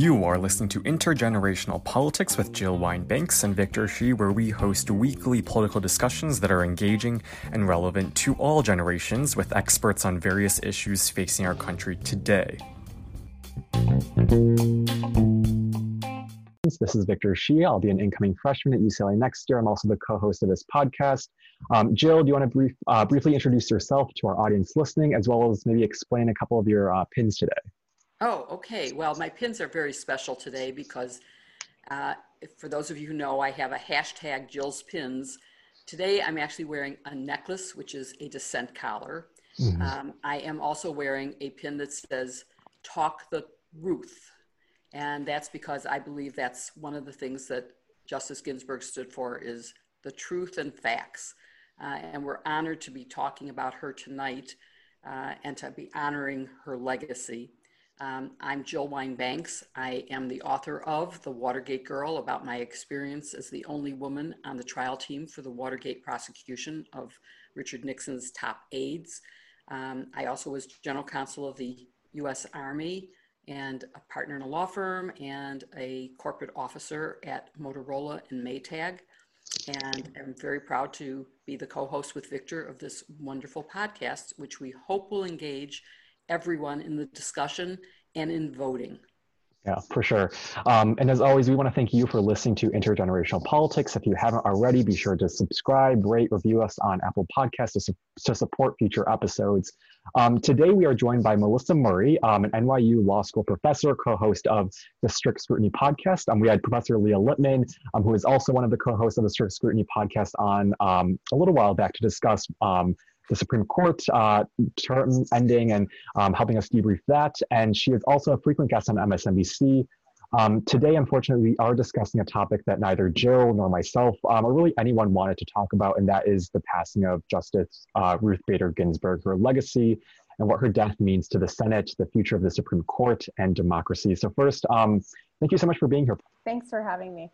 You are listening to Intergenerational Politics with Jill Wine-Banks and Victor Shi, where we host weekly political discussions that are engaging and relevant to all generations with experts on various issues facing our country today. This is Victor Shi. I'll be an incoming freshman at UCLA next year. I'm also the co-host of this podcast. Um, Jill, do you want to brief, uh, briefly introduce yourself to our audience listening, as well as maybe explain a couple of your uh, pins today? Oh, okay. Well, my pins are very special today because uh, for those of you who know, I have a hashtag Jill's Pins. Today, I'm actually wearing a necklace, which is a dissent collar. Mm-hmm. Um, I am also wearing a pin that says "Talk the Ruth," and that's because I believe that's one of the things that Justice Ginsburg stood for is the truth and facts. Uh, and we're honored to be talking about her tonight uh, and to be honoring her legacy. Um, I'm Jill Wine-Banks. I am the author of The Watergate Girl about my experience as the only woman on the trial team for the Watergate prosecution of Richard Nixon's top aides. Um, I also was general counsel of the US Army and a partner in a law firm and a corporate officer at Motorola and Maytag. And I'm very proud to be the co host with Victor of this wonderful podcast, which we hope will engage everyone in the discussion and in voting. Yeah, for sure. Um, and as always, we want to thank you for listening to Intergenerational Politics. If you haven't already, be sure to subscribe, rate, review us on Apple Podcasts to, su- to support future episodes. Um, today, we are joined by Melissa Murray, um, an NYU Law School professor, co host of the Strict Scrutiny podcast. Um, we had Professor Leah Litman, um, who is also one of the co hosts of the Strict Scrutiny podcast, on um, a little while back to discuss the Supreme Court uh, term ending and um, helping us debrief that. And she is also a frequent guest on MSNBC. Um, today, unfortunately, we are discussing a topic that neither Jill nor myself, um, or really anyone, wanted to talk about, and that is the passing of Justice uh, Ruth Bader Ginsburg, her legacy, and what her death means to the Senate, the future of the Supreme Court, and democracy. So, first, um, thank you so much for being here. Thanks for having me.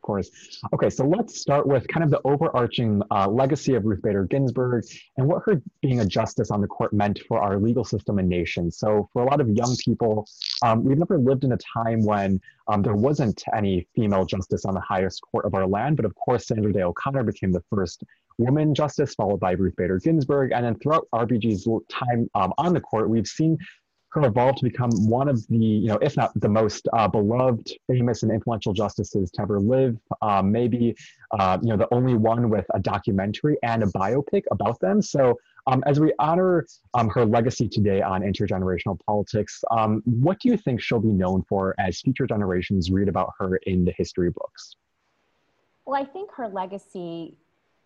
Of course. Okay, so let's start with kind of the overarching uh, legacy of Ruth Bader Ginsburg and what her being a justice on the court meant for our legal system and nation. So, for a lot of young people, um, we've never lived in a time when um, there wasn't any female justice on the highest court of our land. But of course, Sandra Day O'Connor became the first woman justice, followed by Ruth Bader Ginsburg. And then throughout RBG's time um, on the court, we've seen her evolved to become one of the, you know, if not the most uh, beloved, famous, and influential justices to ever live. Um, maybe, uh, you know, the only one with a documentary and a biopic about them. So, um, as we honor um, her legacy today on intergenerational politics, um, what do you think she'll be known for as future generations read about her in the history books? Well, I think her legacy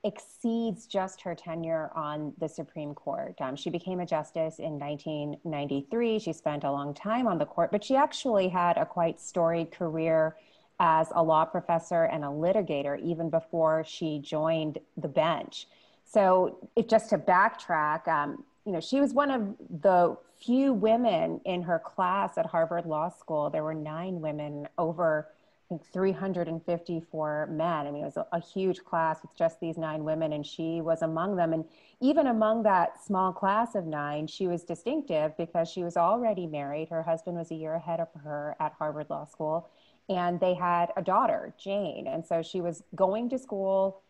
exceeds just her tenure on the Supreme Court. Um, she became a justice in 1993. She spent a long time on the court, but she actually had a quite storied career as a law professor and a litigator even before she joined the bench. So, if just to backtrack, um, you know, she was one of the few women in her class at Harvard Law School. There were nine women over Think 354 men. I mean, it was a, a, huge class with just these nine women, and she was among them. And even among that small class of nine, she was distinctive because she was already married. Her husband was a year ahead of her at Harvard Law School, and they had a daughter, Jane. And so she was going to school,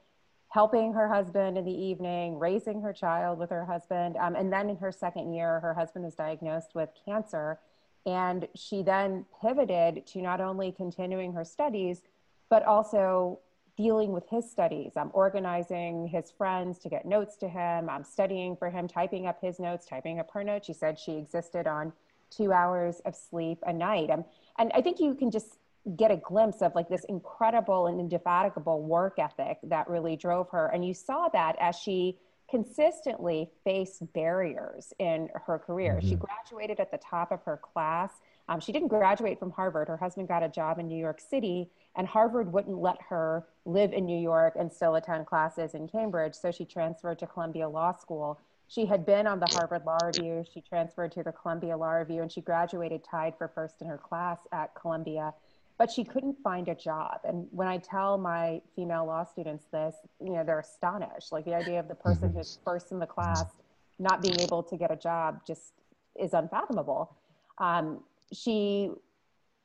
helping her husband in the evening, raising her child with her husband. Um, and then in her second year, her husband was diagnosed with cancer and she then pivoted to not only continuing her studies, but also dealing with his studies. I'm organizing his friends to get notes to him. I'm studying for him, typing up his notes, typing up her notes. She said she existed on two hours of sleep a night. And I think you can just get a glimpse of like this incredible and indefatigable work ethic that really drove her. And you saw that as she consistently faced barriers in her career. Mm-hmm. She graduated at the top of her class. Um, she didn't graduate from Harvard. Her husband got a job in New York City, and Harvard wouldn't let her live in New York and still attend classes in Cambridge. So she transferred to Columbia Law School. She had been on the Harvard Law Review. She transferred to the Columbia Law Review, and she graduated tied for first in her class at Columbia but she couldn't find a job. And when I tell my female law students this, you know, they're astonished. Like the idea of the person mm-hmm. who's first in the class not being able to get a job just is unfathomable. Um, she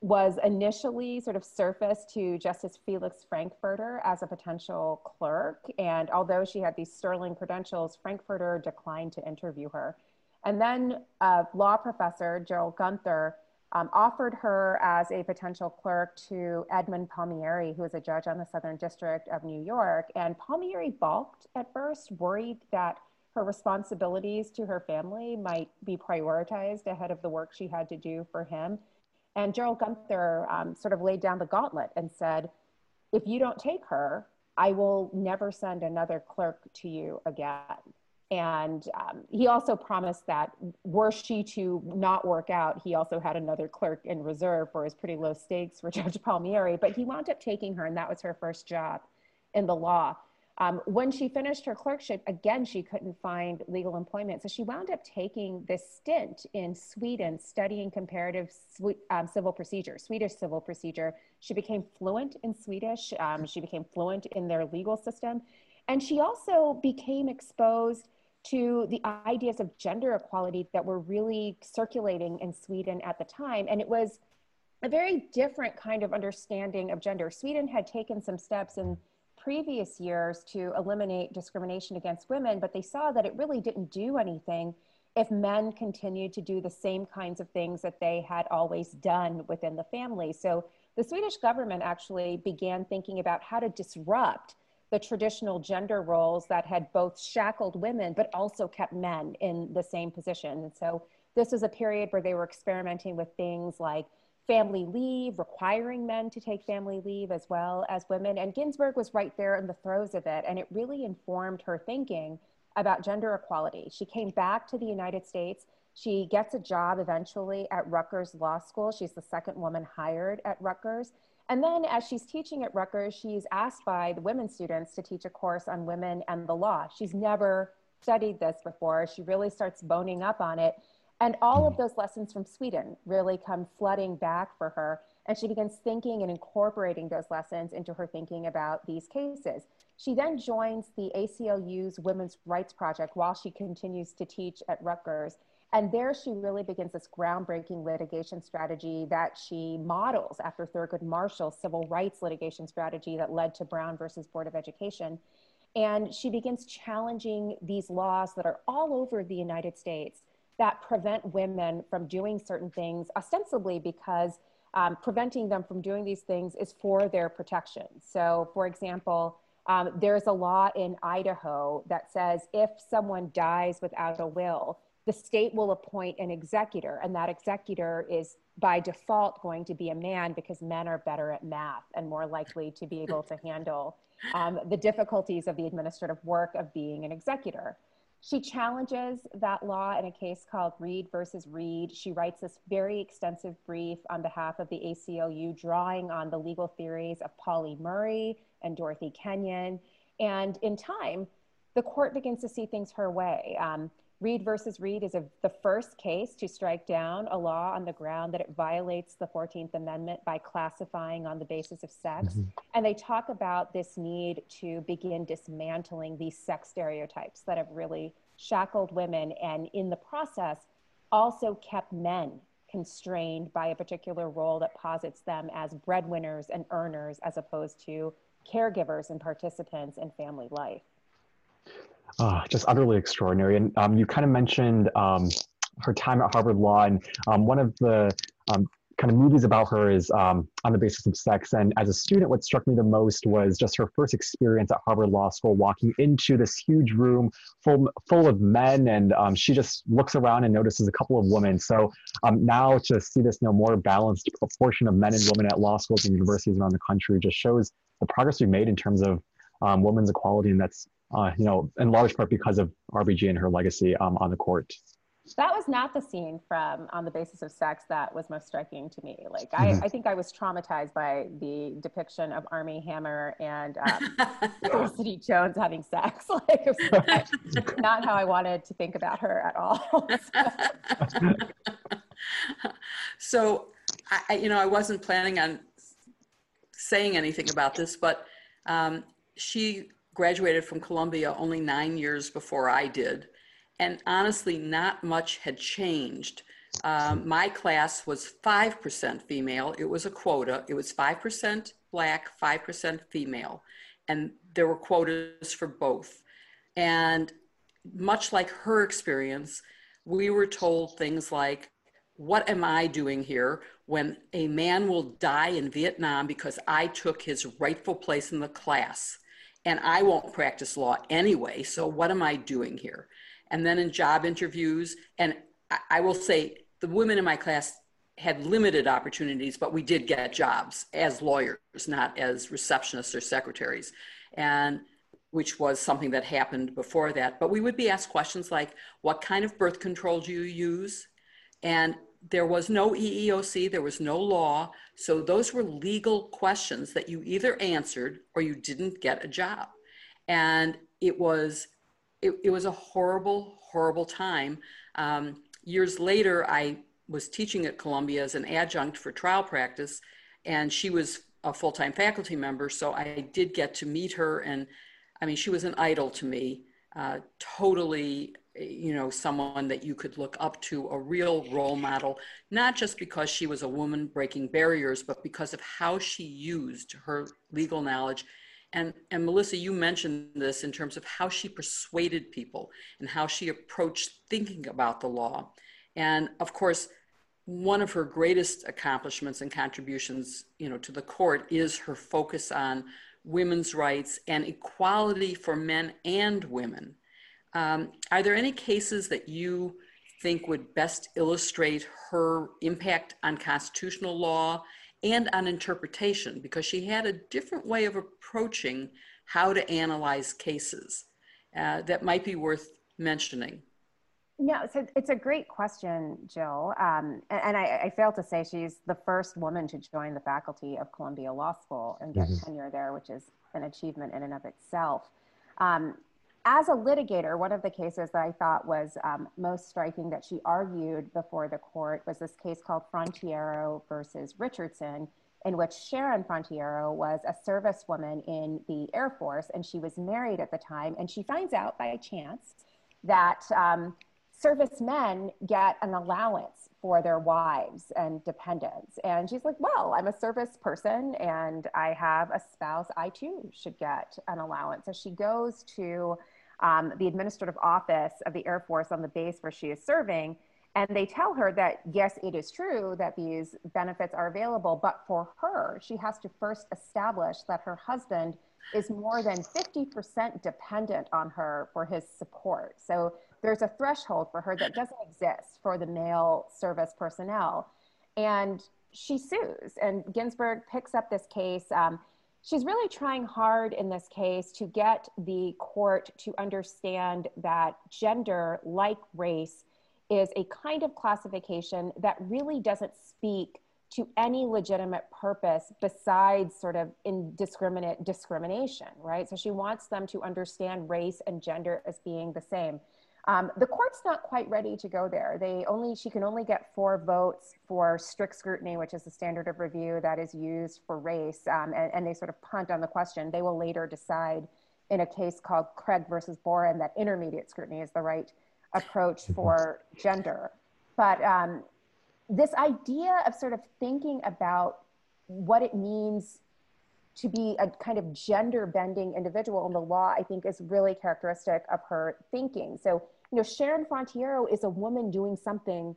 was initially sort of surfaced to Justice Felix Frankfurter as a potential clerk. And although she had these sterling credentials, Frankfurter declined to interview her. And then a law professor, Gerald Gunther, um, offered her as a potential clerk to Edmund Palmieri, who is a judge on the Southern District of New York. And Palmieri balked at first, worried that her responsibilities to her family might be prioritized ahead of the work she had to do for him. And Gerald Gunther um, sort of laid down the gauntlet and said, if you don't take her, I will never send another clerk to you again. And um, he also promised that were she to not work out, he also had another clerk in reserve for his pretty low stakes for Judge Palmieri. But he wound up taking her, and that was her first job in the law. Um, when she finished her clerkship, again, she couldn't find legal employment. So she wound up taking this stint in Sweden studying comparative um, civil procedure, Swedish civil procedure. She became fluent in Swedish. Um, she became fluent in their legal system. And she also became exposed to the ideas of gender equality that were really circulating in Sweden at the time. And it was a very different kind of understanding of gender. Sweden had taken some steps in previous years to eliminate discrimination against women, but they saw that it really didn't do anything if men continued to do the same kinds of things that they had always done within the family. So the Swedish government actually began thinking about how to disrupt the traditional gender roles that had both shackled women but also kept men in the same position. And so this was a period where they were experimenting with things like family leave, requiring men to take family leave as well as women. And Ginsburg was right there in the throes of it. And it really informed her thinking about gender equality. She came back to the United States. She gets a job eventually at Rutgers Law School. She's the second woman hired at Rutgers. And then as she's teaching at Rutgers, she's asked by the women students to teach a course on women and the law. She's never studied this before. She really starts boning up on it. And all of mm. those lessons from Sweden really come flooding back for her. And she begins thinking and incorporating those lessons into her thinking about these cases. She then joins the ACLU's Women's Rights Project while she continues to teach at Rutgers. And there she really begins this groundbreaking litigation strategy that she models after Thurgood Marshall's civil rights litigation strategy that led to Brown versus Board of Education. And she begins challenging these laws that are all over the United States that prevent women from doing certain things, ostensibly because um, preventing them from doing these things is for their protection. So, for example, um, there's a law in Idaho that says if someone dies without a will, the state will appoint an executor, and that executor is by default going to be a man because men are better at math and more likely to be able to handle um, the difficulties of the administrative work of being an executor. She challenges that law in a case called Reed versus Reed. She writes this very extensive brief on behalf of the ACLU, drawing on the legal theories of Pauli Murray and Dorothy Kenyon. And in time, the court begins to see things her way. Um, Reed versus Reed is a, the first case to strike down a law on the ground that it violates the 14th Amendment by classifying on the basis of sex. Mm-hmm. And they talk about this need to begin dismantling these sex stereotypes that have really shackled women and, in the process, also kept men constrained by a particular role that posits them as breadwinners and earners as opposed to caregivers and participants in family life. Oh, just utterly extraordinary. And um, you kind of mentioned um, her time at Harvard Law, and um, one of the um, kind of movies about her is um, on the basis of sex. And as a student, what struck me the most was just her first experience at Harvard Law School, walking into this huge room full full of men, and um, she just looks around and notices a couple of women. So now to see this you know, more balanced proportion of men and women at law schools and universities around the country just shows the progress we've made in terms of women's equality, and that's uh, you know, in large part because of RBG and her legacy um, on the court. That was not the scene from On the Basis of Sex that was most striking to me. Like, mm-hmm. I, I, think I was traumatized by the depiction of Armie Hammer and um, Felicity Jones having sex. Like, it not how I wanted to think about her at all. so, I, you know, I wasn't planning on saying anything about this, but um, she graduated from Columbia only nine years before I did. And honestly, not much had changed. Um, my class was 5% female. It was a quota. It was 5% black, 5% female. And there were quotas for both. And much like her experience, we were told things like, What am I doing here when a man will die in Vietnam because I took his rightful place in the class? And I won't practice law anyway, so what am I doing here? and then in job interviews. And I, I will say the women in my class had limited opportunities, but we did get jobs as lawyers, not as receptionists or secretaries. And which was something that happened before that. But we would be asked questions like, what kind of birth control do you use? And there was no EEOC, there was no law. So those were legal questions that you either answered or you didn't get a job. And it was it, it was a horrible, horrible time. Um, years later, I was teaching at Columbia as an adjunct for trial practice, and she was a full time faculty member. So I did get to meet her, and I mean, she was an idol to me. Uh, totally, you know, someone that you could look up to, a real role model, not just because she was a woman breaking barriers, but because of how she used her legal knowledge and, and Melissa, you mentioned this in terms of how she persuaded people and how she approached thinking about the law. And of course, one of her greatest accomplishments and contributions, you know, to the court is her focus on women's rights and equality for men and women. Um, are there any cases that you think would best illustrate her impact on constitutional law and on interpretation because she had a different way of approaching how to analyze cases uh, that might be worth mentioning. Yeah, so it's a great question, Jill. Um, and, and I, I failed to say she's the first woman to join the faculty of Columbia Law School and get mm-hmm. tenure there, which is an achievement in and of itself. Um, as a litigator, one of the cases that I thought was um, most striking that she argued before the court was this case called Frontiero versus Richardson, in which Sharon Frontiero was a servicewoman in the Air Force and she was married at the time. And she finds out by chance that um, servicemen get an allowance for their wives and dependents. And she's like, Well, I'm a service person and I have a spouse. I too should get an allowance. So she goes to um, the administrative office of the Air Force on the base where she is serving. And they tell her that, yes, it is true that these benefits are available, but for her, she has to first establish that her husband is more than 50% dependent on her for his support. So there's a threshold for her that doesn't exist for the male service personnel. And she sues, and Ginsburg picks up this case. Um, she's really trying hard in this case to get the court to understand that gender, like race, is a kind of classification that really doesn't speak to any legitimate purpose besides sort of indiscriminate discrimination, right? So she wants them to understand race and gender as being the same. Um, the court's not quite ready to go there. They only she can only get four votes for strict scrutiny, which is the standard of review that is used for race, um, and, and, they sort of punt on the question. They will later decide in a case called Craig versus Boren that intermediate scrutiny is the right approach for gender. But um, this idea of sort of thinking about what it means to be a kind of gender bending individual in the law, I think is really characteristic of her thinking. So, you know, Sharon Frontiero is a woman doing something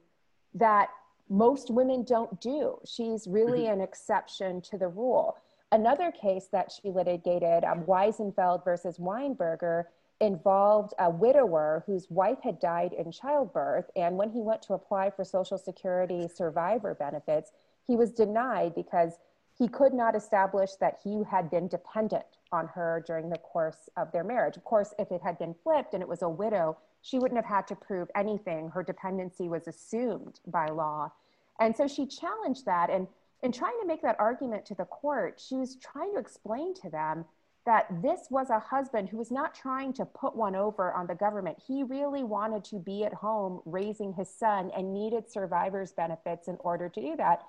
that most women don't do. She's really mm-hmm. an exception to the rule. Another case that she litigated, um, Wiesenfeld versus Weinberger, involved a widower whose wife had died in childbirth. And when he went to apply for Social Security survivor benefits, he was denied because he could not establish that he had been dependent on her during the course of their marriage. Of course, if it had been flipped and it was a widow, she wouldn't have had to prove anything. Her dependency was assumed by law. And so she challenged that. And in trying to make that argument to the court, she was trying to explain to them that this was a husband who was not trying to put one over on the government. He really wanted to be at home raising his son and needed survivor's benefits in order to do that.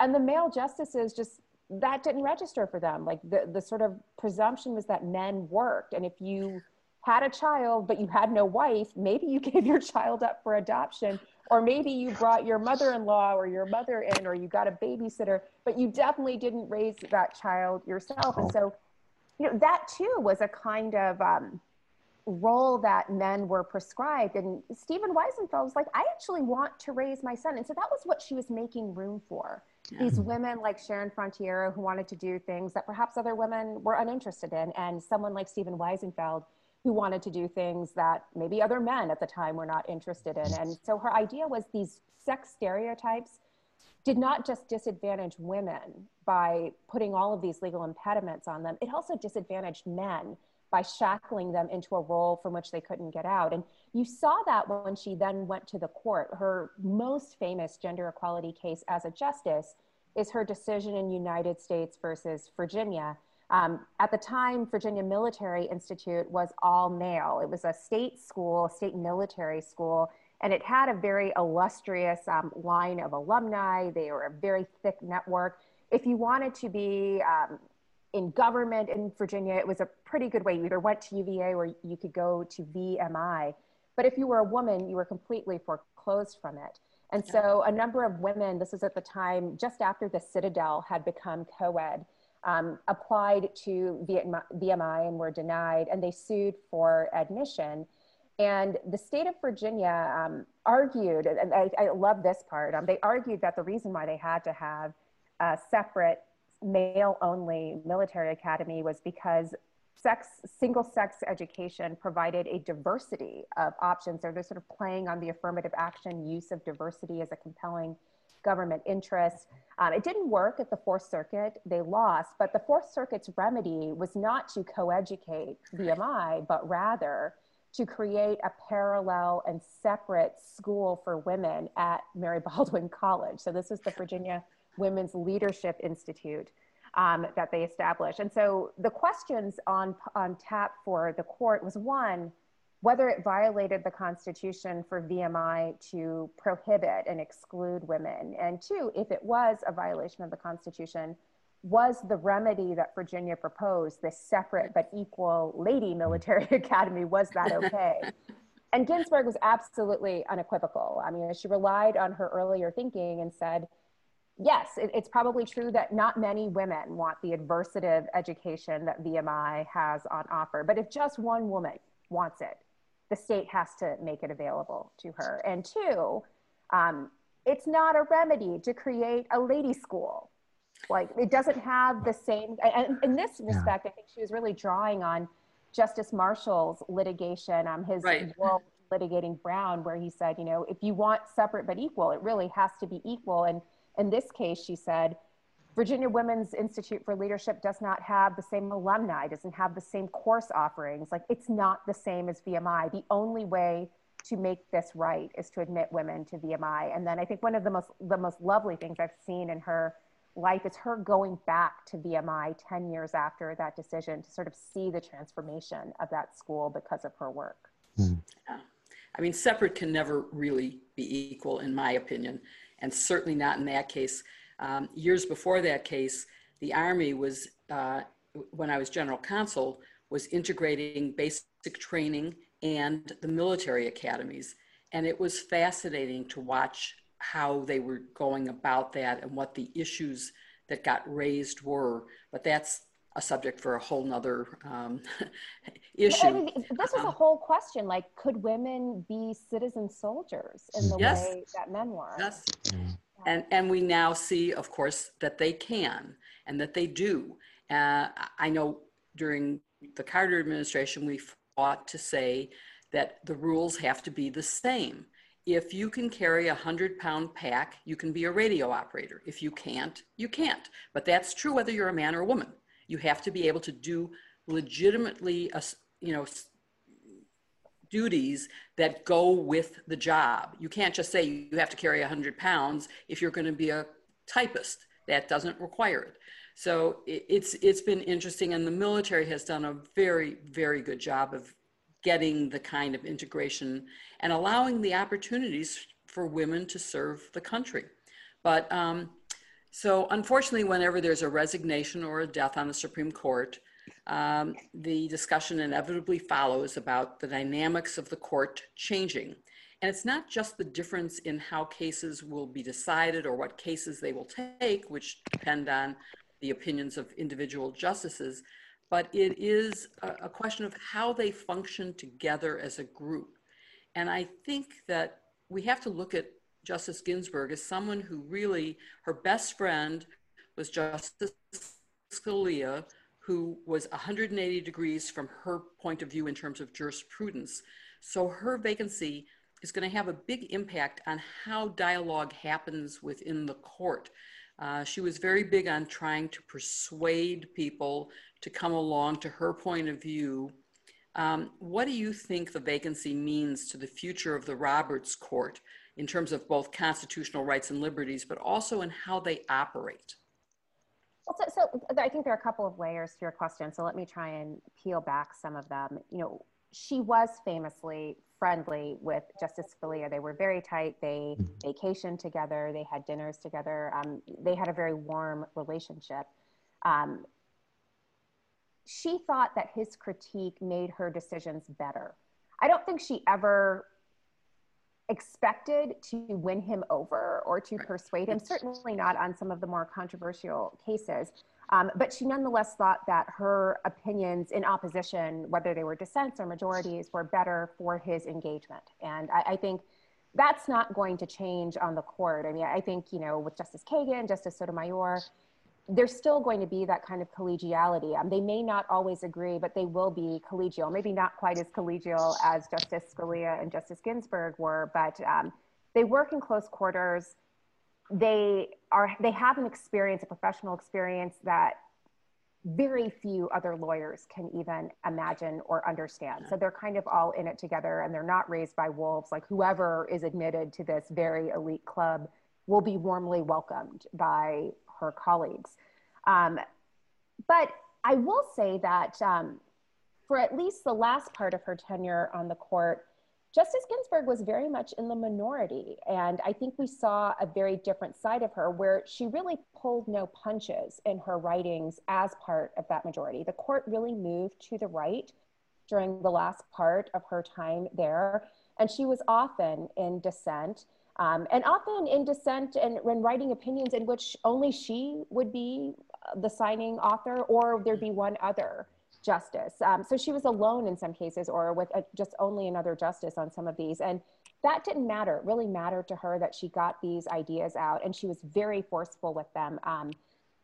And the male justices just that didn't register for them. Like the, the sort of presumption was that men worked. And if you had a child, but you had no wife, maybe you gave your child up for adoption, or maybe you brought your mother in law or your mother in, or you got a babysitter, but you definitely didn't raise that child yourself. And so, you know, that too was a kind of um, role that men were prescribed. And Stephen Wiesenfeld was like, I actually want to raise my son. And so that was what she was making room for these mm. women like Sharon Frontiero who wanted to do things that perhaps other women were uninterested in, and someone like Stephen Wiesenfeld who wanted to do things that maybe other men at the time were not interested in. And so her idea was these sex stereotypes did not just disadvantage women by putting all of these legal impediments on them, it also disadvantaged men by shackling them into a role from which they couldn't get out. And you saw that when she then went to the court. Her most famous gender equality case as a justice is her decision in United States versus Virginia. Um, at the time, Virginia Military Institute was all male. It was a state school, state military school, and it had a very illustrious um, line of alumni. They were a very thick network. If you wanted to be um, in government in Virginia, it was a pretty good way. You either went to UVA or you could go to VMI. But if you were a woman, you were completely foreclosed from it. And so a number of women, this was at the time just after the Citadel had become co ed, um, applied to VMI and were denied, and they sued for admission. And the state of Virginia um, argued, and I, I, love this part, um, they argued that the reason why they had to have a separate male only military academy was because sex single sex education provided a diversity of options. They're sort of playing on the affirmative action use of diversity as a compelling government interest. Um, it didn't work at the fourth circuit. They lost but the fourth circuit's remedy was not to co-educate vmi but rather to create a parallel and separate school for women at mary baldwin college. So this is the virginia women's leadership institute um, that they established. And so the questions on, on tap for the court was one, whether it violated the Constitution for VMI to prohibit and exclude women. And two, if it was a violation of the Constitution, was the remedy that Virginia proposed, this separate but equal lady military academy, was that okay? and Ginsburg was absolutely unequivocal. I mean, she relied on her earlier thinking and said, yes, it, it's probably true that not many women want the adversative education that VMI has on offer. But if just one woman wants it, the state has to make it available to her. And two, um, it's not a remedy to create a lady school. Like it doesn't have the same, and in this respect, yeah. I think she was really drawing on Justice Marshall's litigation, um, his right. world litigating Brown, where he said, you know, if you want separate but equal, it really has to be equal. And in this case, she said, Virginia Women's Institute for Leadership does not have the same alumni, doesn't have the same course offerings. Like it's not the same as VMI. The only way to make this right is to admit women to VMI. And then I think one of the most the most lovely things I've seen in her life is her going back to VMI 10 years after that decision to sort of see the transformation of that school because of her work. Mm. Yeah. I mean, separate can never really be equal, in my opinion and certainly not in that case. Um, years before that case, the Army was, uh, when I was general counsel, was integrating basic training and the military academies. And it was fascinating to watch how they were going about that and what the issues that got raised were. But that's a subject for a whole nother um, issue. I mean, this is a um, whole question. Like, could women be citizen soldiers in the yes. way that men were? Yes. And, and we now see, of course, that they can and that they do. Uh, I know during the Carter administration, we fought to say that the rules have to be the same. If you can carry a 100 pound pack, you can be a radio operator. If you can't, you can't. But that's true whether you're a man or a woman. You have to be able to do legitimately, uh, you know, duties that go with the job. You can't just say you have to carry 100 pounds if you're going to be a typist. That doesn't require it. So it's it's been interesting, and the military has done a very very good job of getting the kind of integration and allowing the opportunities for women to serve the country. But um, so unfortunately, whenever there's a resignation or a death on the Supreme Court, um, the discussion inevitably follows about the dynamics of the court changing. And it's not just the difference in how cases will be decided or what cases they will take, which depend on the opinions of individual justices, but it is a, question of how they function together as a group. And I think that we have to look at Justice Ginsburg as someone who really, her best friend was Justice Scalia, who was 180 degrees from her point of view in terms of jurisprudence. So her vacancy is going to have a big impact on how dialogue happens within the court. Uh, she was very big on trying to persuade people to come along to her point of view. Um, what do you think the vacancy means to the future of the Roberts Court in terms of both constitutional rights and liberties, but also in how they operate? Well, so, so I think there are a couple of layers to your question. So let me try and peel back some of them. You know, she was famously friendly with Justice Scalia. They were very tight. They mm-hmm. vacationed together. They had dinners together. Um, they had a very warm relationship. Um, she thought that his critique made her decisions better. I don't think she ever expected to win him over or to persuade him, certainly not on some of the more controversial cases. Um, but she nonetheless thought that her opinions in opposition, whether they were dissents or majorities, were better for his engagement. And I, I think that's not going to change on the court. I mean, I think, you know, with Justice Kagan, Justice Sotomayor, there's still going to be that kind of collegiality. Um, they may not always agree, but they will be collegial. Maybe not quite as collegial as Justice Scalia and Justice Ginsburg were, but um, they work in close quarters they are they have an experience a professional experience that very few other lawyers can even imagine or understand so they're kind of all in it together and they're not raised by wolves like whoever is admitted to this very elite club will be warmly welcomed by her colleagues um, but i will say that um, for at least the last part of her tenure on the court Justice Ginsburg was very much in the minority. And I think we saw a very different side of her where she really pulled no punches in her writings as part of that majority. The court really moved to the right during the last part of her time there. And she was often in dissent. Um, and often in dissent and when writing opinions in which only she would be the signing author or there'd be one other justice. Um, so she was alone in some cases or with a, just only another justice on some of these. And that didn't matter. It really mattered to her that she got these ideas out and she was very forceful with them. Um,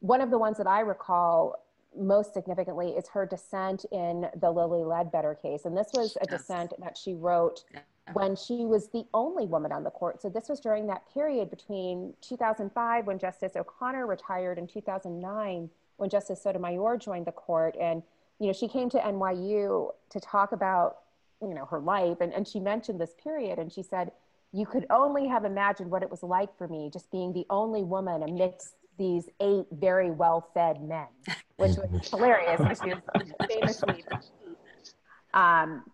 one of the ones that I recall most significantly is her dissent in the Lilly Ledbetter case. And this was a dissent that she wrote when she was the only woman on the court. So this was during that period between 2005 when Justice O'Connor retired and 2009 when Justice Sotomayor joined the court. And you know, she came to NYU to talk about, you know, her life. And, and she mentioned this period and she said, you could only have imagined what it was like for me just being the only woman amidst these eight very well fed men, which was hilarious because she was famously. Um,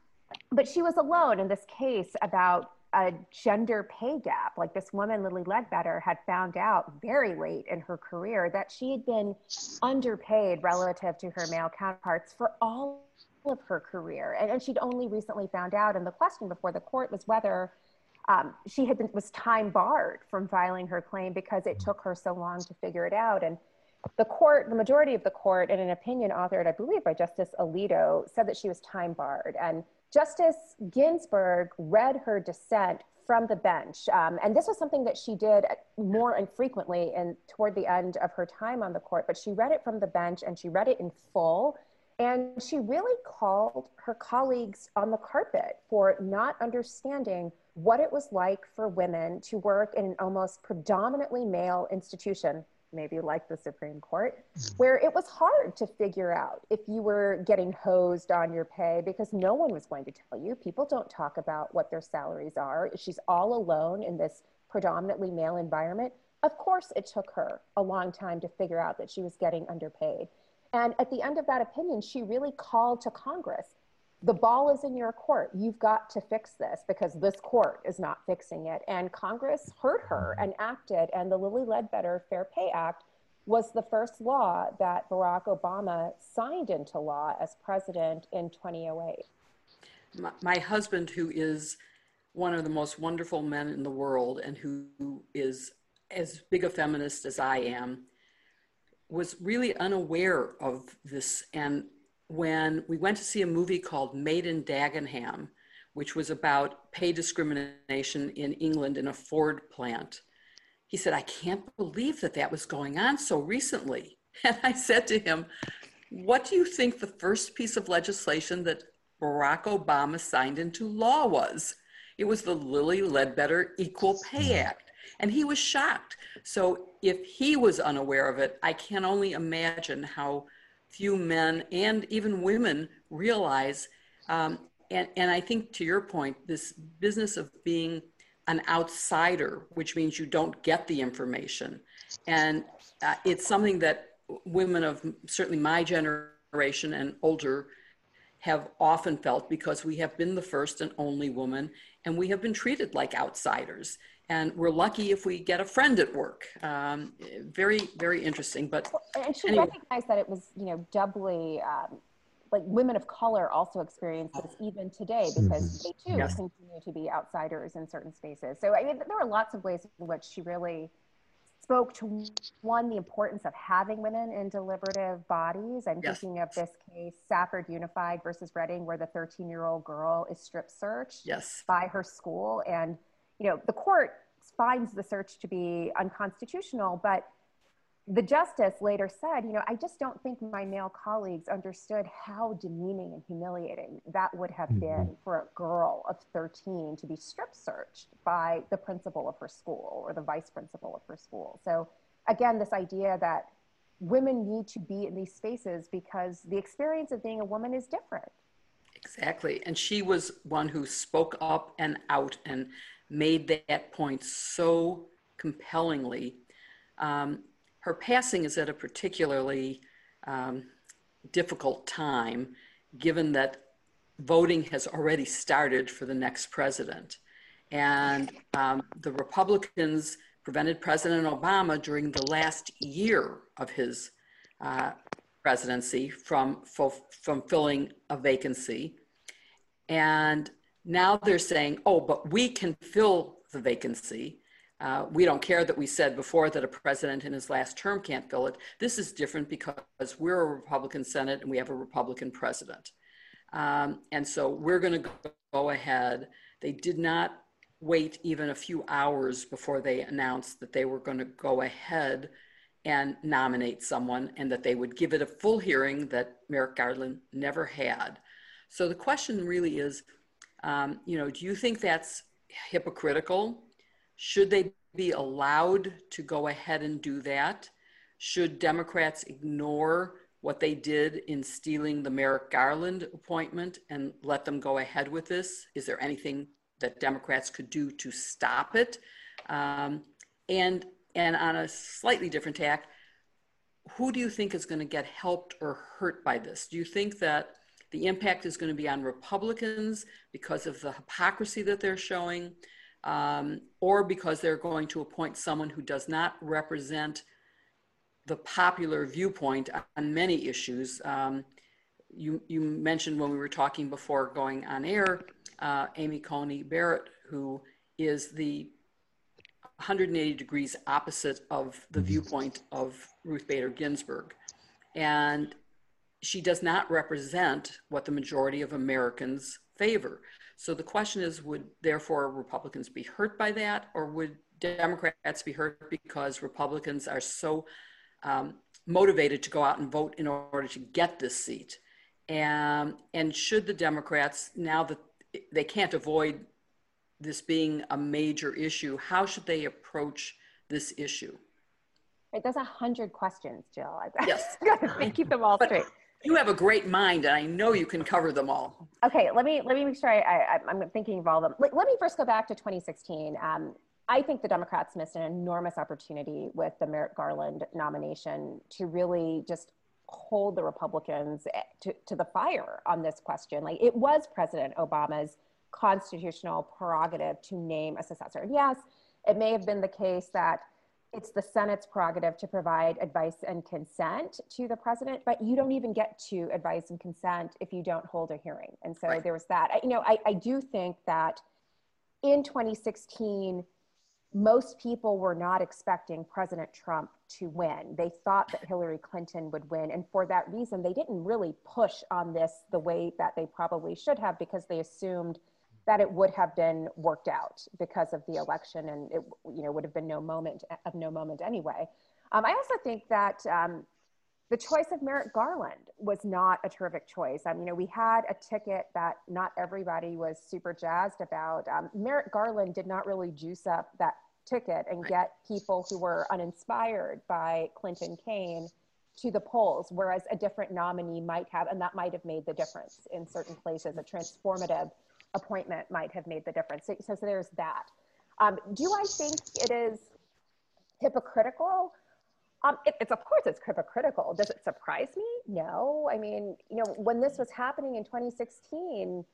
but she was alone in this case about a gender pay gap. Like this woman, Lilly Ledbetter, had found out very late in her career that she had been underpaid relative to her male counterparts for all of her career. And, and she'd only recently found out. And the question before the court was whether um, she had been, was time barred from filing her claim because it took her so long to figure it out. And the court, the majority of the court, in an opinion authored, I believe, by Justice Alito, said that she was time barred. And Justice Ginsburg read her dissent from the bench. Um, and this was something that she did more infrequently and toward the end of her time on the court, but she read it from the bench and she read it in full. And she really called her colleagues on the carpet for not understanding what it was like for women to work in an almost predominantly male institution, maybe like the Supreme Court, mm-hmm. where it was hard to figure out if you were getting hosed on your pay because no one was going to tell you. People don't talk about what their salaries are. She's all alone in this predominantly male environment. Of course, it took her a long time to figure out that she was getting underpaid. And at the end of that opinion, she really called to Congress the ball is in your court. You've got to fix this because this court is not fixing it. And Congress heard her mm-hmm. and acted. And the Lilly Ledbetter Fair Pay Act was the first law that Barack Obama signed into law as president in 2008. My, my husband, who is one of the most wonderful men in the world and who is as big a feminist as I am, was really unaware of this and when we went to see a movie called Made in Dagenham, which was about pay discrimination in England in a Ford plant. He said, I can't believe that that was going on so recently. And I said to him, What do you think the first piece of legislation that Barack Obama signed into law was? It was the Lilly Ledbetter Equal Pay hmm. Act. And he was shocked. So if he was unaware of it, I can only imagine how few men and even women realize. Um, and, and I think to your point, this business of being an outsider, which means you don't get the information. And uh, it's something that women of certainly my generation and older have often felt because we have been the first and only woman and we have been treated like outsiders and we're lucky if we get a friend at work. Um, very, very interesting. But and she anyway. recognized that it was, you know, doubly um, like women of color also experience this even today because they too yes. continue to be outsiders in certain spaces. So I mean, there are lots of ways in which she really spoke to one the importance of having women in deliberative bodies. I'm yes. thinking of this case, Safford Unified versus Redding, where the 13 year old girl is strip searched yes. by her school and you know, the court finds the search to be unconstitutional, but the justice later said, you know, I just don't think my male colleagues understood how demeaning and humiliating that would have mm-hmm. been for a girl of 13 to be strip searched by the principal of her school or the vice principal of her school. So, again, this idea that women need to be in these spaces because the experience of being a woman is different. Exactly. And she was one who spoke up and out and made that point so compellingly. Um, her passing is at a particularly um, difficult time, given that voting has already started for the next president. And um, the Republicans prevented President Obama during the last year of his uh, presidency from, from filling a vacancy. And now they're saying, oh, but we can fill the vacancy. Uh, we don't care that we said before that a president in his last term can't fill it. This is different because we're a Republican Senate and we have a Republican president. Um, and so we're going to go ahead. They did not wait even a few hours before they announced that they were going to go ahead and nominate someone and that they would give it a full hearing that Merrick Garland never had. So the question really is um, you know, do you think that's hypocritical? Should they be allowed to go ahead and do that? Should Democrats ignore what they did in stealing the Merrick Garland appointment and let them go ahead with this? Is there anything that Democrats could do to stop it? Um, and and on a slightly different tack, who do you think is going to get helped or hurt by this? Do you think that the impact is going to be on Republicans because of the hypocrisy that they're showing, um, or because they're going to appoint someone who does not represent the popular viewpoint on many issues. Um, you, you mentioned when we were talking before going on air, uh, Amy Coney Barrett, who is the 180 degrees opposite of the mm-hmm. viewpoint of Ruth Bader Ginsburg. And she does not represent what the majority of Americans favor. So the question is would therefore Republicans be hurt by that, or would Democrats be hurt because Republicans are so um, motivated to go out and vote in order to get this seat? And, and should the Democrats, now that they can't avoid this being a major issue, how should they approach this issue? Right, that's a hundred questions, Jill. I, yes. keep them all but straight. You have a great mind, and I know you can cover them all. Okay, let me let me make sure I, I am thinking of all of them. Let, let, me first go back to 2016. Um, I think the Democrats missed an enormous opportunity with the Merrick Garland nomination to really just hold the Republicans eh, to, to the fire on this question. Like it was President Obama's constitutional prerogative to name a successor. And yes, it may have been the case that it's the Senate's prerogative to provide advice and consent to the president, but you don't even get to advice and consent if you don't hold a hearing. And so right. there was that. I, you know, I, I do think that in 2016, most people were not expecting President Trump to win. They thought that Hillary Clinton would win. And for that reason, they didn't really push on this the way that they probably should have because they assumed that it would have been worked out because of the election and it you know would have been no moment of no moment anyway. Um, i also think that um, the choice of merrick garland was not a terrific choice. Um, you know we had a ticket that not everybody was super jazzed about. Um, merrick garland did not really juice up that ticket and get people who were uninspired by clinton kaine to the polls, whereas a different nominee might have, and that might have made the difference in certain places, a transformative appointment might have made the difference. So, so, there's that. Um, do I think it is hypocritical? Um, it, it's of course it's hypocritical. Does it surprise me? No. I mean, you know, when this was happening in 2016,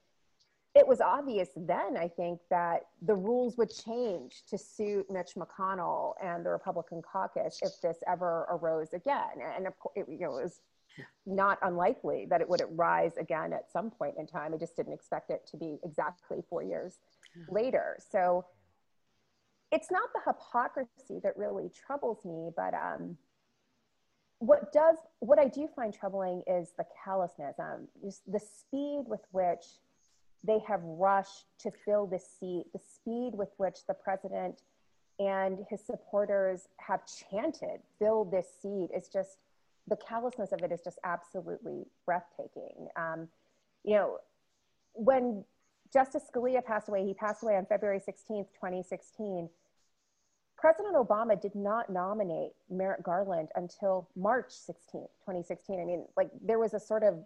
it was obvious then, I think, that the rules would change to suit Mitch McConnell and the Republican caucus if this ever arose again. And of course, it, you know, it was not unlikely that it would rise again at some point in time. I just didn't expect it to be exactly four years later. So it's not the hypocrisy that really troubles me, but um, what does what I do find troubling is the callousness, um, just the speed with which they have rushed to fill this seat, the speed with which the president and his supporters have chanted, fill this seat is just the callousness of it is just absolutely breathtaking. Um, you know, when Justice Scalia passed away, he passed away on February 16th, 2016. President Obama did not nominate Merrick Garland until March 16th, 2016. I mean, like there was a sort of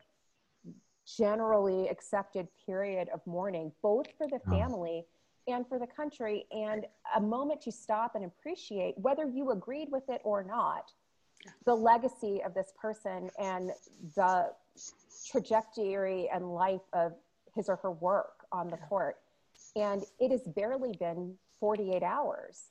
generally accepted period of mourning, both for the family and for the country, and a moment to stop and appreciate whether you agreed with it or not the legacy of this person and the trajectory and life of his or her work on the court. And it has barely been 48 hours.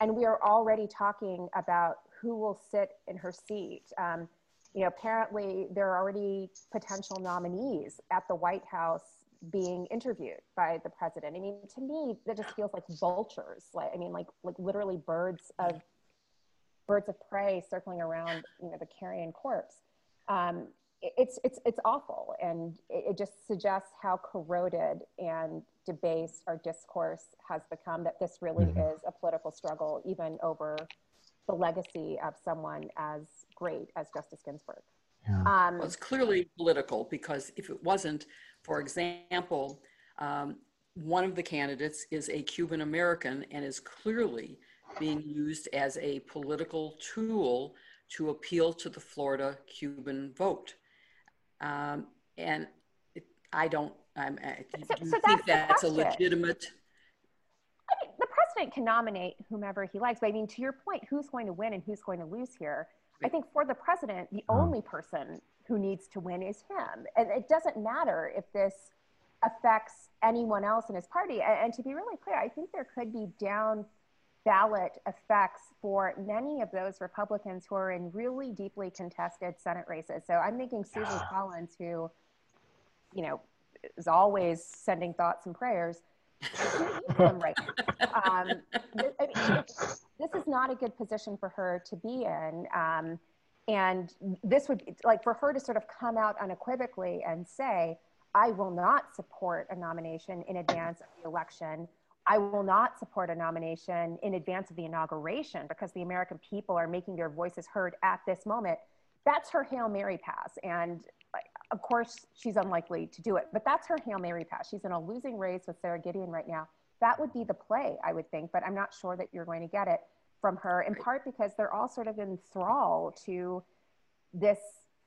And we are already talking about who will sit in her seat. Um, you know, apparently there are already potential nominees at the White House being interviewed by the president. I mean, to me, that just feels like vultures. Like, I mean, like like literally birds of birds of prey circling around you know the carrion corpse um, it's it's it's awful and it, it, just suggests how corroded and debased our discourse has become that this really mm-hmm. is a political struggle even over the legacy of someone as great as justice ginsburg yeah. um, well, it's clearly political because if it wasn't for example um, one of the candidates is a cuban american and is clearly being used as a political tool to appeal to the Florida Cuban vote. Um, and it, I don't, I'm, I, so, do you so think that's, that's a legitimate? I mean, the president can nominate whomever he likes, but I mean, to your point, who's going to win and who's going to lose here? I think for the president, the oh. only person who needs to win is him. And it doesn't matter if this affects anyone else in his party. And, and to be really clear, I think there could be down ballot effects for many of those Republicans who are in really deeply contested Senate races. So I'm thinking Susan Collins, who, you know, is always sending thoughts and prayers. right. Um, this, I mean, this is not a good position for her to be in. Um, and this would like for her to sort of come out unequivocally and say, I will not support a nomination in advance of the election I will not support a nomination in advance of the inauguration because the American people are making their voices heard at this moment. That's her Hail Mary pass. And of course, she's unlikely to do it, but that's her Hail Mary pass. She's in a losing race with Sara Gideon right now. that would be the play, I would think, but I'm not sure that you're going to get it from her, in part because they're all sort of in thrall to this,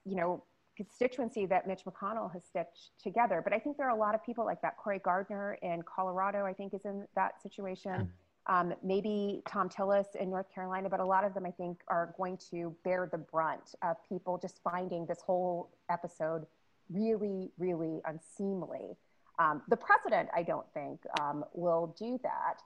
you know, constituency that Mitch McConnell has stitched together. But I think there are a lot of people like that. Cory Gardner in Colorado, I think, is in that situation. Um, maybe Thom Tillis in North Carolina, but a lot of them, I think, are going to bear the brunt of people just finding this whole episode really, really unseemly. Um, the president, I don't think, um, will do that.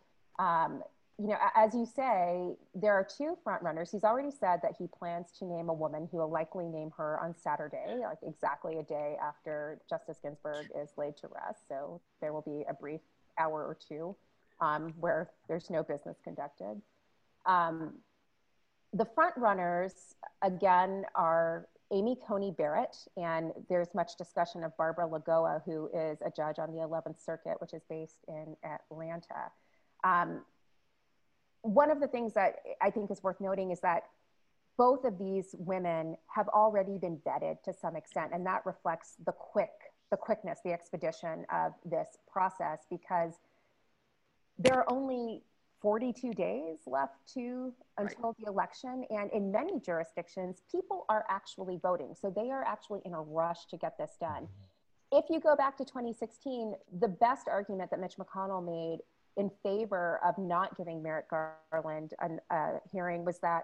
You know, as you say, there are two frontrunners. He's already said that he plans to name a woman. He will likely name her on Saturday, like exactly a day after Justice Ginsburg is laid to rest. So there will be a brief hour or two um, where there's no business conducted. Um, the frontrunners, again, are Amy Coney Barrett, and there's much discussion of Barbara Lagoa, who is a judge on the 11th Circuit, which is based in Atlanta. Um, one of the things that I think is worth noting is that both of these women have already been vetted to some extent, and that reflects the quick, the quickness, the expedition of this process because there are only 42 days left to until right. the election and in many jurisdictions people are actually voting. So they are actually in a rush to get this done. Mm-hmm. If you go back to 2016 the best argument that mitch mcconnell made in favor of not giving Merrick Garland a uh, hearing was that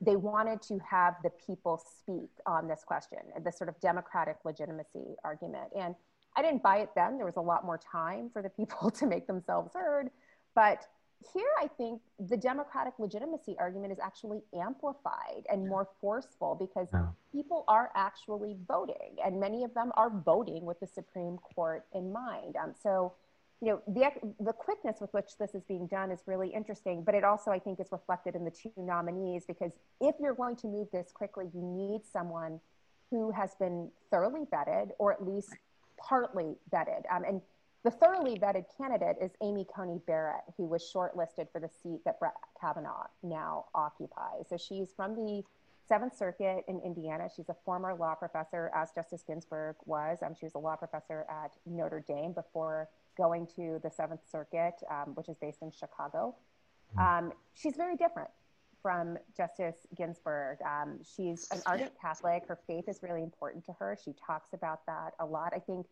they wanted to have the people speak on this question, the sort of democratic legitimacy argument. And I didn't buy it then. There was a lot more time for the people to make themselves heard. But here, I think the democratic legitimacy argument is actually amplified and more forceful because yeah. people are actually voting, and many of them are voting with the Supreme Court in mind. Um, so you know, the, the quickness with which this is being done is really interesting, but it also, I think, is reflected in the two nominees because if you're going to move this quickly, you need someone who has been thoroughly vetted or at least partly vetted. Um, and the thoroughly vetted candidate is Amy Coney Barrett, who was shortlisted for the seat that Brett Kavanaugh now occupies. So she's from the Seventh Circuit in Indiana. She's a former law professor, as Justice Ginsburg was. Um, she was a law professor at Notre Dame before going to the Seventh Circuit, um, which is based in Chicago. Hmm. Um, she's very different from Justice Ginsburg. Um, she's an ardent Catholic. Her faith is really important to her. She talks about that a lot. I think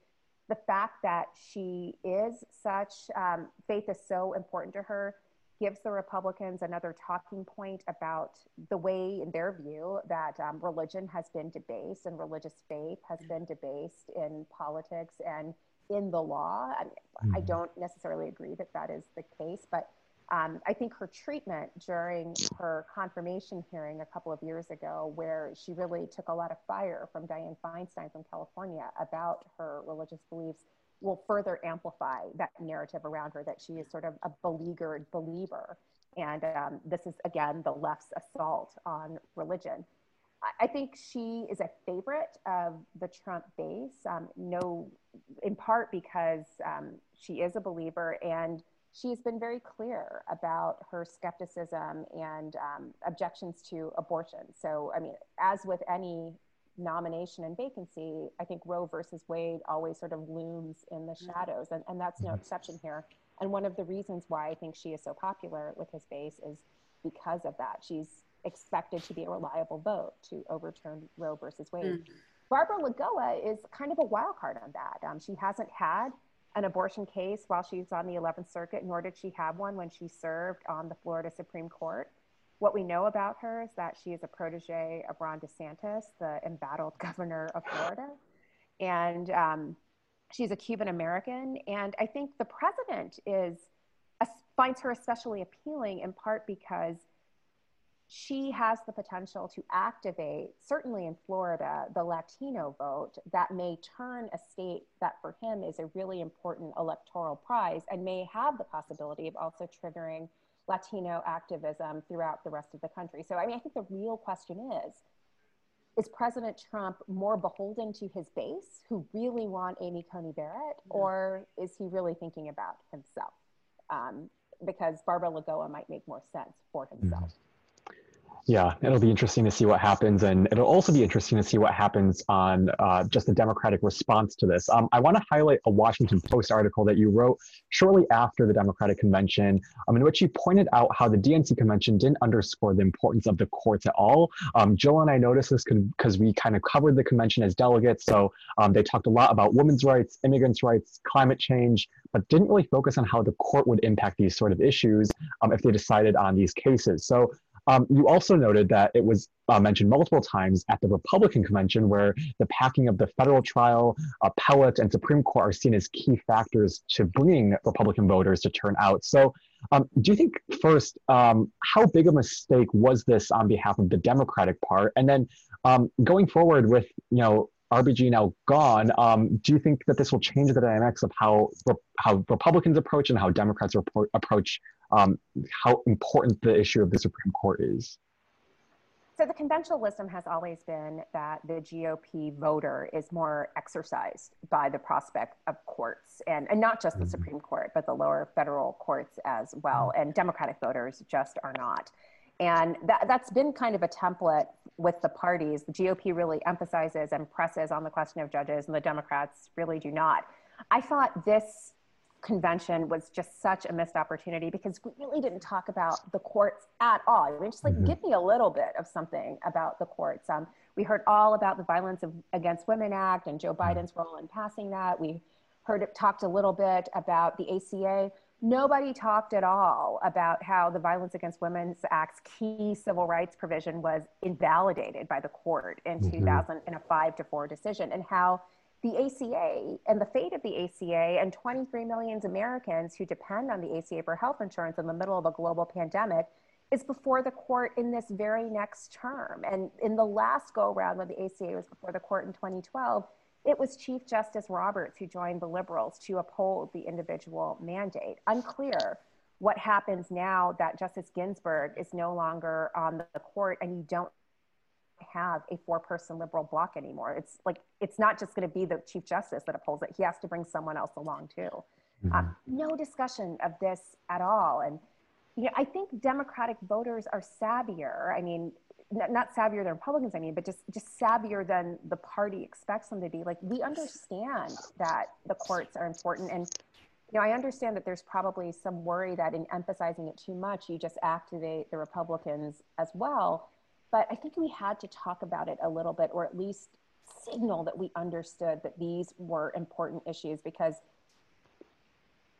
the fact that she is such, um, faith is so important to her, gives the Republicans another talking point about the way, in their view, that um, religion has been debased and religious faith has been debased in politics and in the law. I, mean, mm-hmm. I don't necessarily agree that that is the case, but um, I think her treatment during her confirmation hearing a couple of years ago, where she really took a lot of fire from Dianne Feinstein from California about her religious beliefs, will further amplify that narrative around her that she is sort of a beleaguered believer. And um, this is, again, the left's assault on religion. I think she is a favorite of the Trump base. Um, no, in part because um, she is a believer and she's been very clear about her skepticism and um, objections to abortion. So, I mean, as with any nomination and vacancy, I think Roe versus Wade always sort of looms in the mm-hmm. shadows, and, and that's no mm-hmm. exception here. And one of the reasons why I think she is so popular with his base is because of that. She's expected to be a reliable vote to overturn Roe versus Wade. Mm. Barbara Lagoa is kind of a wild card on that. Um, she hasn't had an abortion case while she's on the 11th Circuit, nor did she have one when she served on the Florida Supreme Court. What we know about her is that she is a protege of Ron DeSantis, the embattled governor of Florida. And um, she's a Cuban American. And I think the president is finds her especially appealing in part because she has the potential to activate, certainly in Florida, the Latino vote that may turn a state that for him is a really important electoral prize and may have the possibility of also triggering Latino activism throughout the rest of the country. So, I mean, I think the real question is is President Trump more beholden to his base who really want Amy Coney Barrett, or is he really thinking about himself? Um, because Barbara Lagoa might make more sense for himself. Mm-hmm. Yeah, it'll be interesting to see what happens, and it'll also be interesting to see what happens on uh, just the Democratic response to this. Um, I want to highlight a Washington Post article that you wrote shortly after the Democratic convention, um, in which you pointed out how the DNC convention didn't underscore the importance of the courts at all. Um, Jill and I noticed this because we kind of covered the convention as delegates, so um, they talked a lot about women's rights, immigrants' rights, climate change, but didn't really focus on how the court would impact these sort of issues um, if they decided on these cases. So um, you also noted that it was uh, mentioned multiple times at the Republican convention, where the packing of the federal trial, appellate, and Supreme Court are seen as key factors to bringing Republican voters to turn out. So, um, do you think first, um, how big a mistake was this on behalf of the Democratic part, and then um, going forward with you know RBG now gone, um, do you think that this will change the dynamics of how how Republicans approach and how Democrats approach um, how important the issue of the Supreme Court is? So the conventional wisdom has always been that the GOP voter is more exercised by the prospect of courts, and, and not just the mm-hmm. Supreme Court, but the lower federal courts as well. And Democratic voters just are not. And that, that's been kind of a template with the parties. The GOP really emphasizes and presses on the question of judges, and the Democrats really do not. I thought this convention was just such a missed opportunity because we really didn't talk about the courts at all. I mean, just like mm-hmm. give me a little bit of something about the courts. Um, we heard all about the Violence of, Against Women Act and Joe mm-hmm. Biden's role in passing that. We heard it talked a little bit about the ACA. Nobody talked at all about how the Violence Against Women's Act's key civil rights provision was invalidated by the court in mm-hmm. 2000 in a five to four decision, and how the ACA and the fate of the ACA and 23 million Americans who depend on the ACA for health insurance in the middle of a global pandemic is before the court in this very next term. And in the last go round when the ACA was before the court in 2012, it was Chief Justice Roberts who joined the liberals to uphold the individual mandate. Unclear what happens now that Justice Ginsburg is no longer on the court and you don't have a four person liberal bloc anymore. It's like, it's not just going to be the Chief Justice that upholds it, he has to bring someone else along too. Mm-hmm. Uh, no discussion of this at all. And you know, I think Democratic voters are savvier. I mean, not savvier than Republicans, I mean, but just just savvier than the party expects them to be. Like we understand that the courts are important, and you know, I understand that there's probably some worry that in emphasizing it too much, you just activate the Republicans as well. But I think we had to talk about it a little bit, or at least signal that we understood that these were important issues because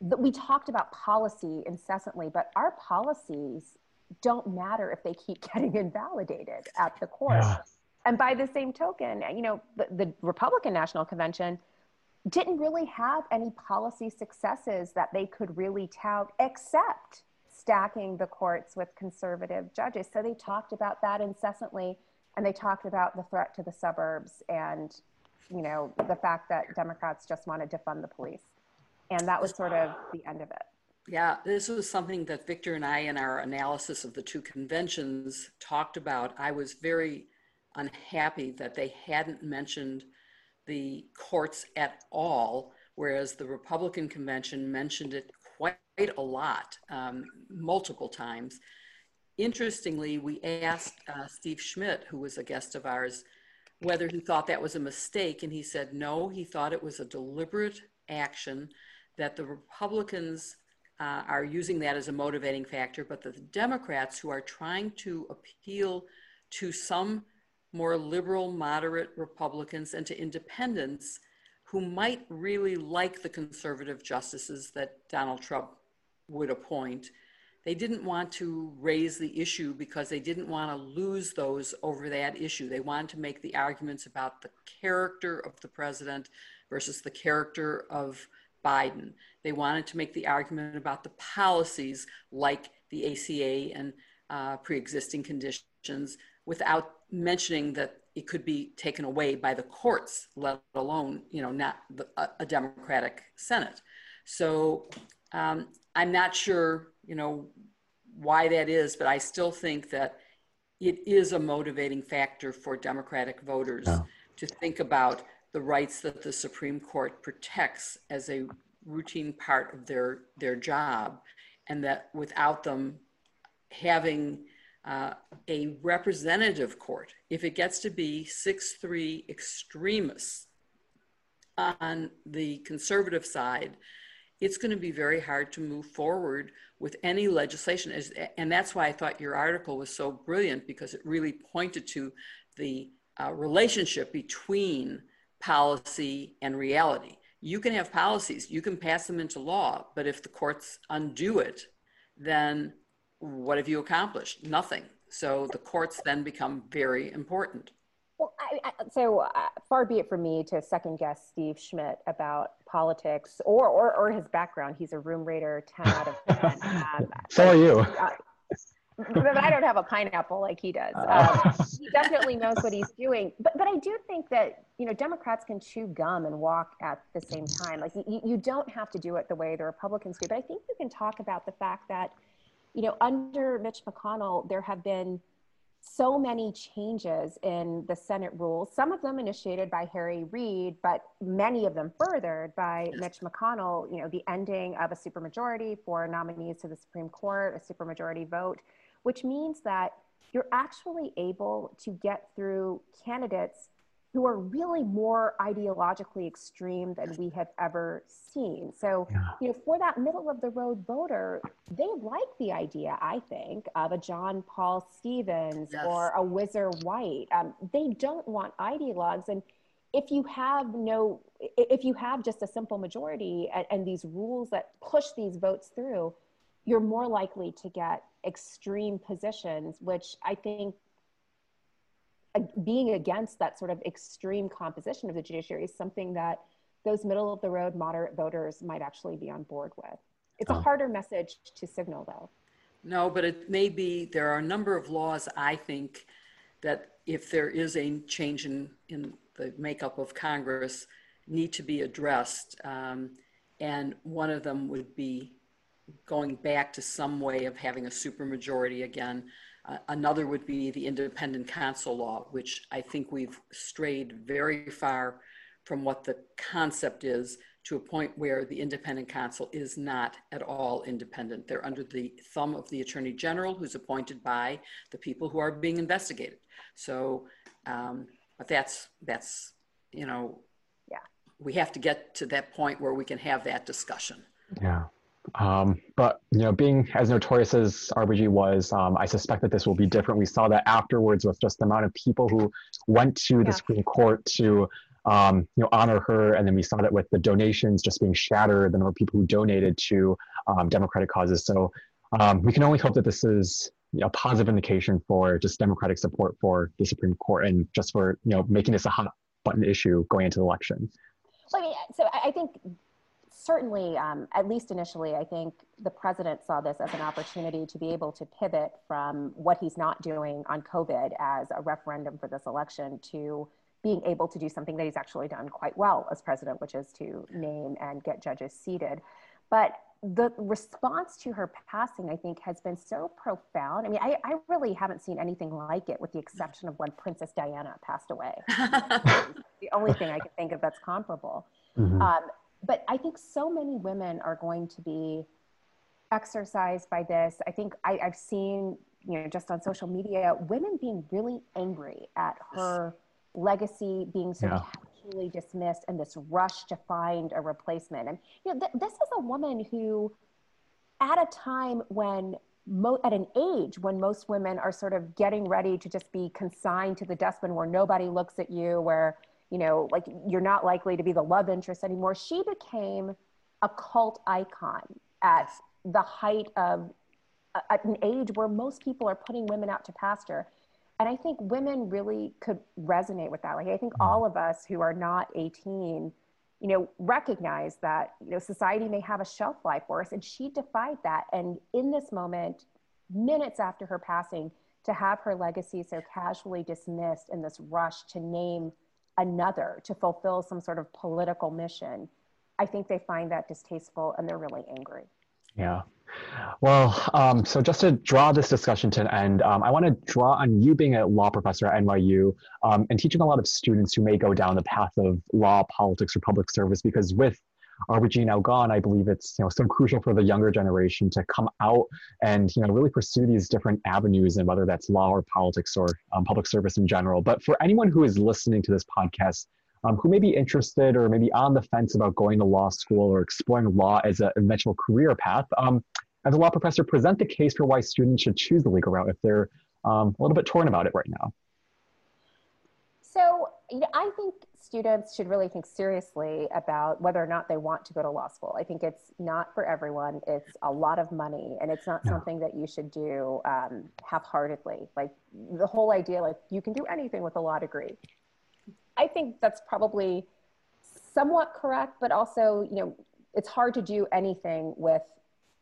that we talked about policy incessantly, but our policies don't matter if they keep getting invalidated at the court. Yeah. And by the same token, you know, the, the, Republican National Convention didn't really have any policy successes that they could really tout, except stacking the courts with conservative judges. So they talked about that incessantly, and they talked about the threat to the suburbs and, you know, the fact that Democrats just wanted to fund the police. And that was sort of the end of it. Yeah, this was something that Victor and I, in our analysis of the two conventions, talked about. I was very unhappy that they hadn't mentioned the courts at all, whereas the Republican convention mentioned it quite a lot, um, multiple times. Interestingly, we asked uh, Steve Schmidt, who was a guest of ours, whether he thought that was a mistake, and he said no, he thought it was a deliberate action that the Republicans uh, are using that as a motivating factor, but the Democrats who are trying to appeal to some more liberal, moderate Republicans and to independents who might really like the conservative justices that Donald Trump would appoint. They didn't want to raise the issue because they didn't want to lose those over that issue. They wanted to make the arguments about the character of the president versus the character of Biden. They wanted to make the argument about the policies like the ACA and uh, pre existing conditions without mentioning that it could be taken away by the courts, let alone, you know, not the, a, a, Democratic Senate. So um, I'm not sure, you know, why that is, but I still think that it is a motivating factor for Democratic voters to think about the rights that the Supreme Court protects as a routine part of their their job, and that without them having uh, a representative court, if it gets to be 6 3 extremists on the conservative side, it's going to be very hard to move forward with any legislation. And that's why I thought your article was so brilliant because it really pointed to the uh, relationship between policy and reality. You can have policies, you can pass them into law, but if the courts undo it, then what have you accomplished? Nothing. So the courts then become very important. Well, I, I, so uh, far be it from me to second guess Steve Schmidt about politics or, or, or his background. He's a Room Rater, 10 out of 10. Um, so are you. Uh, but I don't have a pineapple like he does. Um, he definitely knows what he's doing. But, but I do think that, you know, Democrats can chew gum and walk at the same time. Like you, you don't have to do it the way the Republicans do. But I think you can talk about the fact that, you know, under Mitch McConnell, there have been – so many changes in the Senate rules, some of them initiated by Harry Reid, but many of them furthered by Mitch McConnell, you know, the ending of a supermajority for nominees to the Supreme Court, a supermajority vote, which means that you're actually able to get through candidates who are really more ideologically extreme than we have ever seen. So, yeah. you know, for that middle of the road voter, they like the idea, I think, of a John Paul Stevens yes. or a Whizzer White. Um, they don't want ideologues. And if you have no, if you have just a simple majority and, and these rules that push these votes through, you're more likely to get extreme positions, which I think being against that sort of extreme composition of the judiciary is something that those middle of the road moderate voters might actually be on board with. It's oh. a harder message to signal though. No, but it may be, there are a number of laws, I think, that if there is a change in, in the makeup of Congress, need to be addressed. Um, and one of them would be going back to some way of having a supermajority again. Uh, another would be the independent counsel law, which I think we've strayed very far from what the concept is to a point where the independent counsel is not at all independent. They're under the thumb of the attorney general, who's appointed by the people who are being investigated. So, um, but that's that's you know, yeah, we have to get to that point where we can have that discussion. Yeah. Um, but you know, being as notorious as RBG was, um, I suspect that this will be different. We saw that afterwards with just the amount of people who went to the yeah. Supreme Court to um, you know honor her, and then we saw that with the donations just being shattered, the number of people who donated to um, Democratic causes. So um, we can only hope that this is you know, a positive indication for just Democratic support for the Supreme Court and just for you know making this a hot button issue going into the election. Well, I mean, so I think certainly, um, at least initially, I think the president saw this as an opportunity to be able to pivot from what he's not doing on COVID as a referendum for this election to being able to do something that he's actually done quite well as president, which is to name and get judges seated. But the response to her passing, I think, has been so profound. I mean, I, I really haven't seen anything like it, with the exception of when Princess Diana passed away. the only thing I can think of that's comparable. Mm-hmm. Um, but I think so many women are going to be exercised by this. I think I, have seen, you know, just on social media, women being really angry at her legacy being so yeah. casually dismissed and this rush to find a replacement. And you know, th- this is a woman who, at a time when Mo- at an age when most women are sort of getting ready to just be consigned to the dustbin where nobody looks at you, where you know, like you're not likely to be the love interest anymore. She became a cult icon at the height of at an age where most people are putting women out to pasture. And I think women really could resonate with that. Like I think mm-hmm. all of us who are not 18, you know, recognize that, you know, society may have a shelf life for us. And she defied that. And in this moment, minutes after her passing, to have her legacy so casually dismissed in this rush to name another to fulfill some sort of political mission, I think they find that distasteful and they're really angry. Yeah. Well, um, so just to draw this discussion to an end, um, I want to draw on you being a law professor at NYU um, and teaching a lot of students who may go down the path of law, politics, or public service, because with uh, Regina Algon, I believe it's you know so crucial for the younger generation to come out and you know really pursue these different avenues, and whether that's law or politics or um, public service in general. But for anyone who is listening to this podcast, um, who may be interested or maybe on the fence about going to law school or exploring law as an eventual career path, um, as a law professor, present the case for why students should choose the legal route if they're um, a little bit torn about it right now. So, you know, I think students should really think seriously about whether or not they want to go to law school. I think it's not for everyone. It's a lot of money, and it's not yeah. something that you should do um, half-heartedly. Like the whole idea, like you can do anything with a law degree. I think that's probably somewhat correct, but also, you know, it's hard to do anything with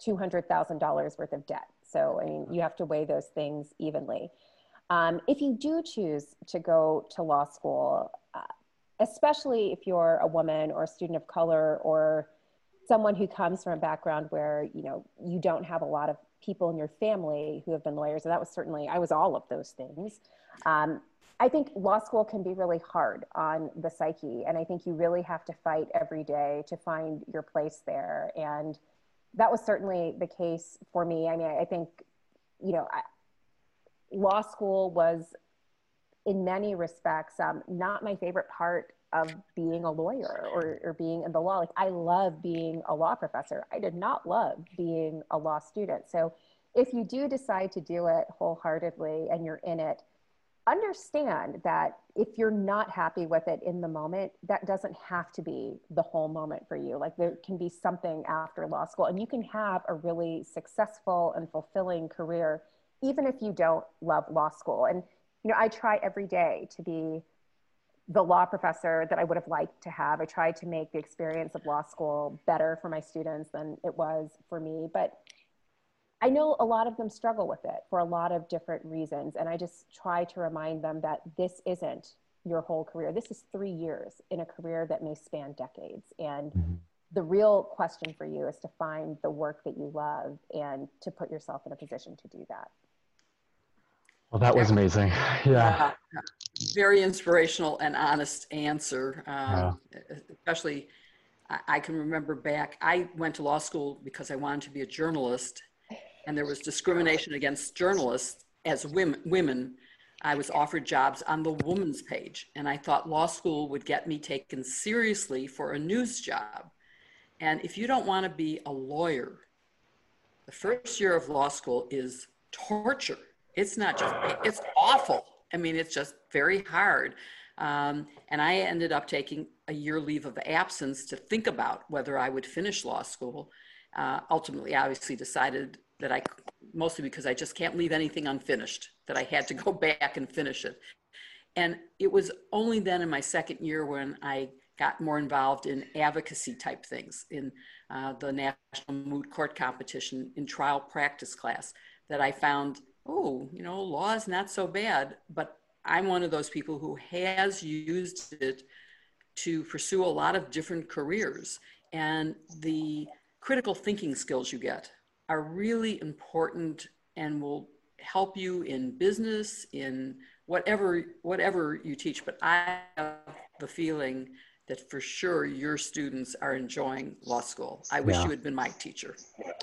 $200,000 worth of debt. So, I mean, you have to weigh those things evenly. Um, if you do choose to go to law school, uh, especially if you're a woman or a student of color or someone who comes from a background where you know you don't have a lot of people in your family who have been lawyers and that was certainly i was all of those things. Um, i think law school can be really hard on the psyche and i think you really have to fight every day to find your place there. And that was certainly the case for me. I mean i think you know law school was in many respects um, not my favorite part of being a lawyer or, or being in the law. Like i love being a law professor. I did not love being a law student. So if you do decide to do it wholeheartedly and you're in it understand that if you're not happy with it in the moment that doesn't have to be the whole moment for you. Like there can be something after law school and you can have a really successful and fulfilling career even if you don't love law school and you know, I try every day to be the law professor that I would have liked to have. I tried to make the experience of law school better for my students than it was for me. But I know a lot of them struggle with it for a lot of different reasons. And I just try to remind them that this isn't your whole career. This is three years in a career that may span decades. And mm-hmm. the real question for you is to find the work that you love and to put yourself in a position to do that. Well, that was amazing. Yeah. Uh, very inspirational and honest answer. Um, yeah. Especially, I, I can remember back, I went to law school because I wanted to be a journalist, and there was discrimination against journalists as women. women. I was offered jobs on the woman's page, and I thought law school would get me taken seriously for a news job. And if you don't want to be a lawyer, the first year of law school is torture it's not just, it's awful. I mean, it's just very hard. Um, and I ended up taking a year leave of absence to think about whether I would finish law school. Uh, ultimately, I obviously decided that I, mostly because I just can't leave anything unfinished, that I had to go back and finish it. And it was only then in my second year when I got more involved in advocacy type things in uh, the National Moot Court Competition in trial practice class that I found oh, you know, law is not so bad. But I'm one of those people who has used it to pursue a lot of different careers. And the critical thinking skills you get are really important and will help you in business, in whatever whatever you teach. But I have the feeling that for sure your students are enjoying law school. I wish yeah. you had been my teacher.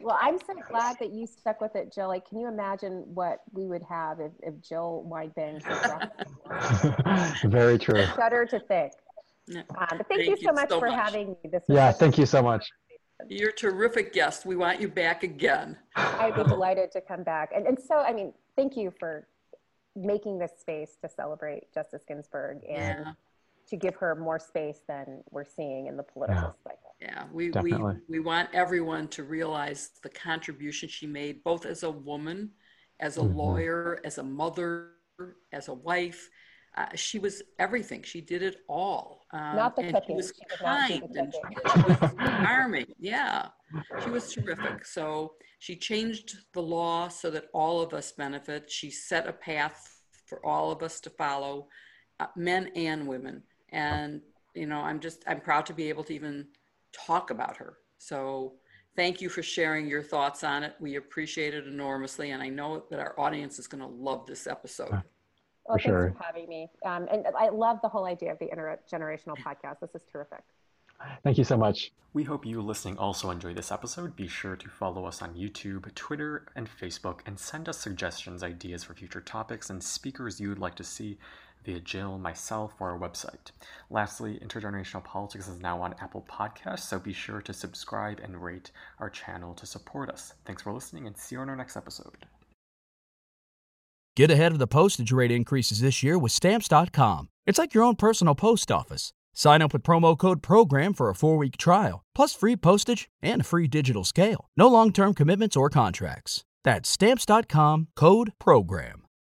Well, I'm so glad that you stuck with it, Jill. Like, can you imagine what we would have if, if Jill Wine-Banks Very true. Shudder to think. Um, but thank, thank you so much so for much. having me. This yeah, thank you so much. You're a terrific guest. We want you back again. I'd be delighted to come back. And, and so, I mean, thank you for making this space to celebrate Justice Ginsburg and yeah. To give her more space than we're seeing in the political yeah. cycle. Yeah, we, we, we want everyone to realize the contribution she made, both as a woman, as a mm-hmm. lawyer, as a mother, as a wife. Uh, she was everything. She did it all. Um, not the and cooking. She was she kind and she was charming. Yeah, she was terrific. So she changed the law so that all of us benefit. She set a path for all of us to follow, uh, men and women. And you know, I'm just I'm proud to be able to even talk about her. So thank you for sharing your thoughts on it. We appreciate it enormously. And I know that our audience is going to love this episode. Well, for thanks sure. for having me. Um, and I love the whole idea of the intergenerational podcast. This is terrific. Thank you so much. We hope you listening also enjoy this episode. Be sure to follow us on YouTube, Twitter, and Facebook, and send us suggestions, ideas for future topics, and speakers you would like to see via Jill, myself, or our website. Lastly, Intergenerational Politics is now on Apple Podcasts, so be sure to subscribe and rate our channel to support us. Thanks for listening, and see you on our next episode. Get ahead of the postage rate increases this year with Stamps.com. It's like your own personal post office. Sign up with promo code PROGRAM for a four week trial, plus free postage and a free digital scale. No long term commitments or contracts. That's Stamps.com code PROGRAM.